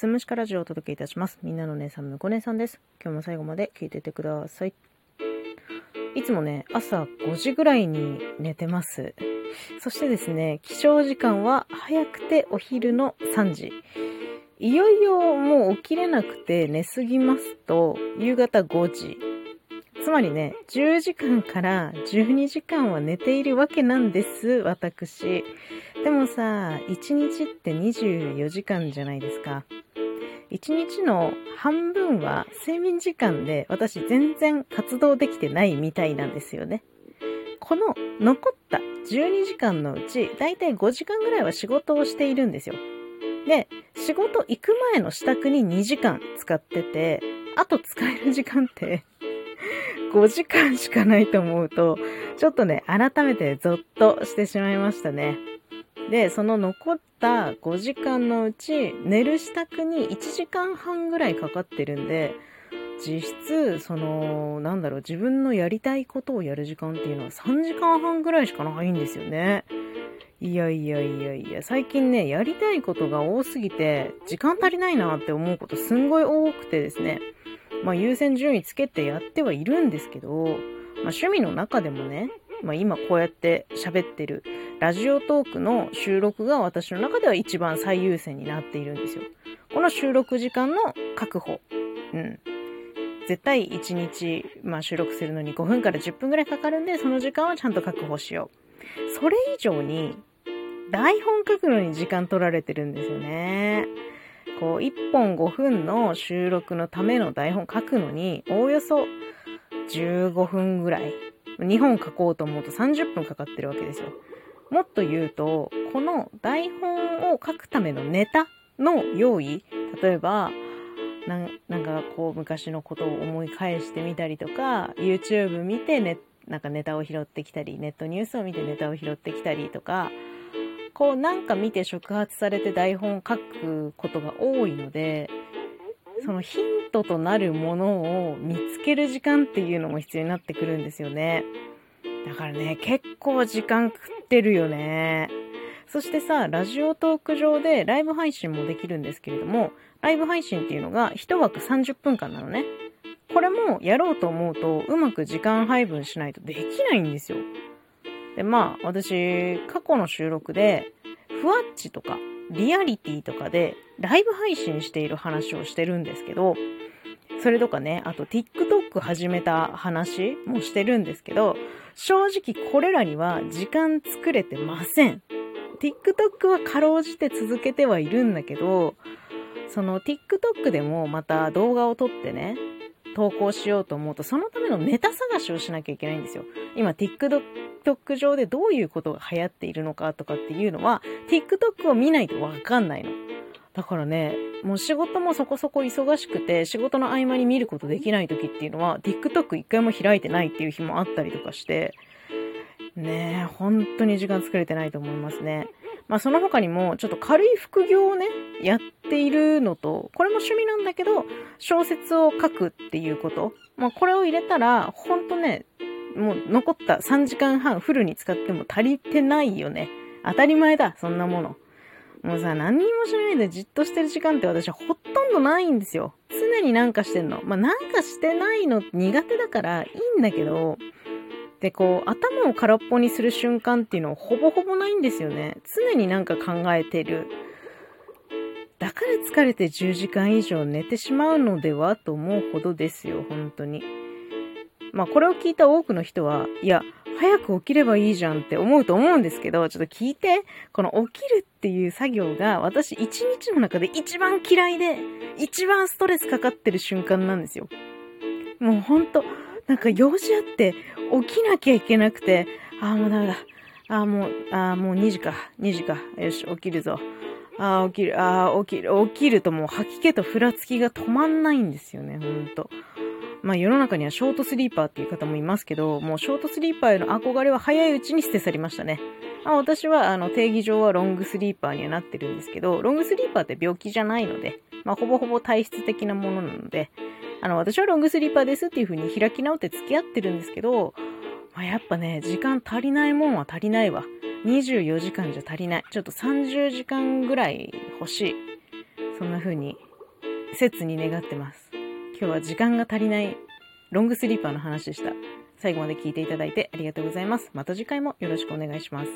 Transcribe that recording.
す。虫かラジオをお届けいたします。みんなの姉さん、むこ姉さんです。今日も最後まで聞いててください。いつもね、朝5時ぐらいに寝てます。そしてですね、起床時間は早くてお昼の3時。いよいよもう起きれなくて寝すぎますと、夕方5時。つまりね、10時間から12時間は寝ているわけなんです、私。でもさ、1日って24時間じゃないですか。1日の半分は睡眠時間で私全然活動できてないみたいなんですよね。この残った12時間のうち、だいたい5時間ぐらいは仕事をしているんですよ。で、仕事行く前の支度に2時間使ってて、あと使える時間って5時間しかないと思うと、ちょっとね、改めてゾッとしてしまいましたね。で、その残った5時間のうち、寝る支度に1時間半ぐらいかかってるんで、実質、その、なんだろう、自分のやりたいことをやる時間っていうのは3時間半ぐらいしかないんですよね。いやいやいやいや、最近ね、やりたいことが多すぎて、時間足りないなって思うことすんごい多くてですね。まあ優先順位つけてやってはいるんですけど、まあ趣味の中でもね、まあ今こうやって喋ってるラジオトークの収録が私の中では一番最優先になっているんですよ。この収録時間の確保。うん。絶対1日、まあ収録するのに5分から10分ぐらいかかるんで、その時間はちゃんと確保しよう。それ以上に、台本書くのに時間取られてるんですよね。こう、1本5分の収録のための台本書くのに、おおよそ15分ぐらい。2本書こうと思うと30分かかってるわけですよ。もっと言うと、この台本を書くためのネタの用意、例えば、なんなんかこう昔のことを思い返してみたりとか、YouTube 見てね、なんかネタを拾ってきたり、ネットニュースを見てネタを拾ってきたりとか、こうなんか見て触発されて台本を書くことが多いので、そのヒントとなるものを見つける時間っていうのも必要になってくるんですよね。だからね、結構時間食ってるよね。そしてさ、ラジオトーク上でライブ配信もできるんですけれども、ライブ配信っていうのが1枠30分間なのね。これもやろうと思うとうまく時間配分しないとできないんですよ。で、まあ、私、過去の収録で、ふわっちとか、リアリティとかで、ライブ配信している話をしてるんですけど、それとかね、あと TikTok 始めた話もしてるんですけど、正直これらには時間作れてません。TikTok はかろうじて続けてはいるんだけど、その TikTok でもまた動画を撮ってね、投稿しようと思うと、そのためのネタ探しをしなきゃいけないんですよ。今 TikTok 上でどういうことが流行っているのかとかっていうのは、TikTok を見ないとわかんないの。だからね、もう仕事もそこそこ忙しくて、仕事の合間に見ることできない時っていうのは、TikTok 一回も開いてないっていう日もあったりとかして、ねえ、本当に時間作れてないと思いますね。まあその他にも、ちょっと軽い副業をね、やっているのと、これも趣味なんだけど、小説を書くっていうこと。まあこれを入れたら、ほんとね、もう残った3時間半フルに使っても足りてないよね。当たり前だ、そんなもの。もうさ、何にもしないでじっとしてる時間って私はほとんどないんですよ。常になんかしてんの。まあなんかしてないの苦手だからいいんだけど、で、こう、頭を空っぽにする瞬間っていうのはほぼほぼないんですよね。常になんか考えてる。だから疲れて10時間以上寝てしまうのではと思うほどですよ、本当に。まあ、これを聞いた多くの人は、いや、早く起きればいいじゃんって思うと思うんですけど、ちょっと聞いて、この起きるっていう作業が私一日の中で一番嫌いで、一番ストレスかかってる瞬間なんですよ。もうほんと、なんか用事あって起きなきゃいけなくて、ああ、もうダメだ。ああ、もう、ああ、もう2時か、2時か。よし、起きるぞ。ああ、起きる、ああ、起きる、起きるともう吐き気とふらつきが止まんないんですよね、ほんと。まあ世の中にはショートスリーパーっていう方もいますけど、もうショートスリーパーへの憧れは早いうちに捨て去りましたね。まあ、私はあの定義上はロングスリーパーにはなってるんですけど、ロングスリーパーって病気じゃないので、まあほぼほぼ体質的なものなので、あの私はロングスリーパーですっていう風に開き直って付き合ってるんですけど、まあ、やっぱね、時間足りないもんは足りないわ。24時間じゃ足りない。ちょっと30時間ぐらい欲しい。そんな風に切に願ってます。今日は時間が足りないロングスリーパーの話でした。最後まで聞いていただいてありがとうございます。また次回もよろしくお願いします。